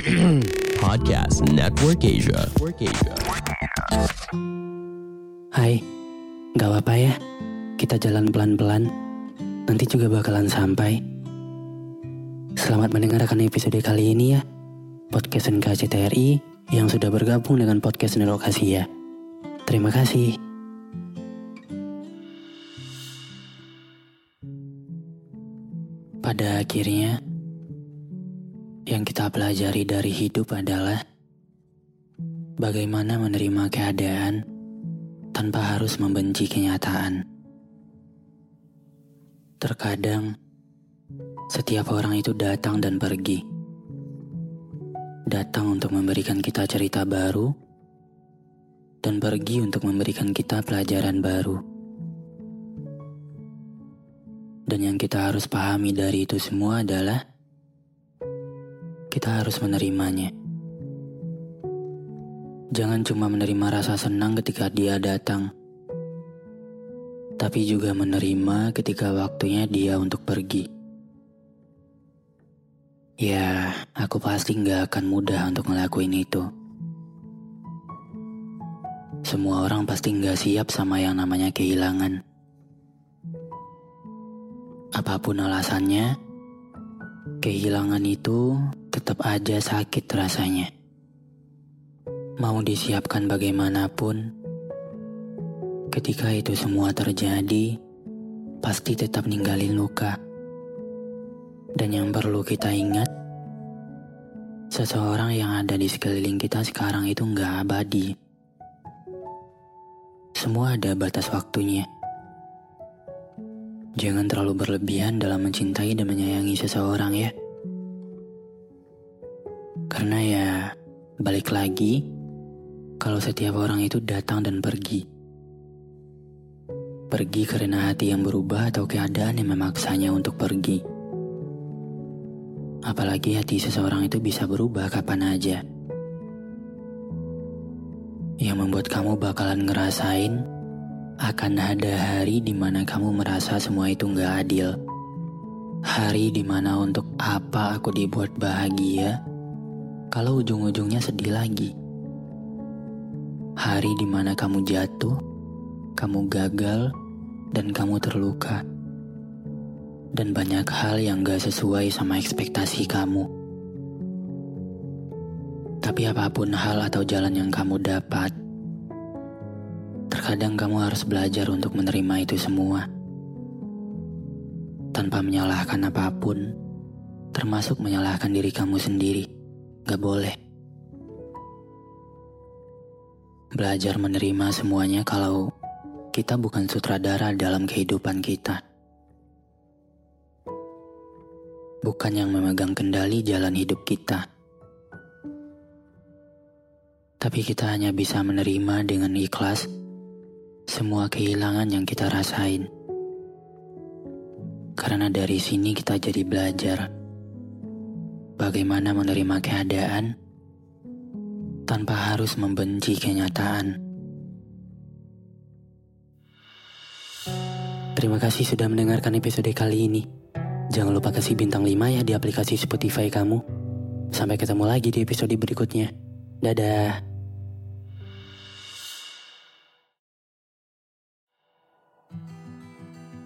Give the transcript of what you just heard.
Podcast Network Asia. Hai, gak apa-apa ya. Kita jalan pelan-pelan. Nanti juga bakalan sampai. Selamat mendengarkan episode kali ini ya. Podcast NKCTRI yang sudah bergabung dengan podcast Nerokasia. Terima kasih. Pada akhirnya, yang kita pelajari dari hidup adalah bagaimana menerima keadaan tanpa harus membenci kenyataan. Terkadang, setiap orang itu datang dan pergi. Datang untuk memberikan kita cerita baru, dan pergi untuk memberikan kita pelajaran baru. Dan yang kita harus pahami dari itu semua adalah kita harus menerimanya. Jangan cuma menerima rasa senang ketika dia datang, tapi juga menerima ketika waktunya dia untuk pergi. Ya, aku pasti nggak akan mudah untuk ngelakuin itu. Semua orang pasti nggak siap sama yang namanya kehilangan. Apa pun alasannya, kehilangan itu tetap aja sakit rasanya. Mau disiapkan bagaimanapun, ketika itu semua terjadi, pasti tetap ninggalin luka. Dan yang perlu kita ingat, seseorang yang ada di sekeliling kita sekarang itu nggak abadi. Semua ada batas waktunya. Jangan terlalu berlebihan dalam mencintai dan menyayangi seseorang ya. Karena ya, balik lagi, kalau setiap orang itu datang dan pergi. Pergi karena hati yang berubah atau keadaan yang memaksanya untuk pergi. Apalagi hati seseorang itu bisa berubah kapan aja. Yang membuat kamu bakalan ngerasain akan ada hari di mana kamu merasa semua itu nggak adil. Hari di mana untuk apa aku dibuat bahagia, kalau ujung-ujungnya sedih lagi. Hari di mana kamu jatuh, kamu gagal, dan kamu terluka. Dan banyak hal yang gak sesuai sama ekspektasi kamu. Tapi apa pun hal atau jalan yang kamu dapat, Terkadang kamu harus belajar untuk menerima itu semua. Tanpa menyalahkan apa pun, termasuk menyalahkan diri kamu sendiri. Gak boleh. Belajar menerima semuanya kalau kita bukan sutradara dalam kehidupan kita. Bukan yang memegang kendali jalan hidup kita. Tapi kita hanya bisa menerima dengan ikhlas semua kehilangan yang kita rasain. Karena dari sini kita jadi belajar bagaimana menerima keadaan tanpa harus membenci kenyataan. Terima kasih sudah mendengarkan episode kali ini. Jangan lupa kasih bintang 5 ya di aplikasi Spotify kamu. Sampai ketemu lagi di episode berikutnya. Dadah.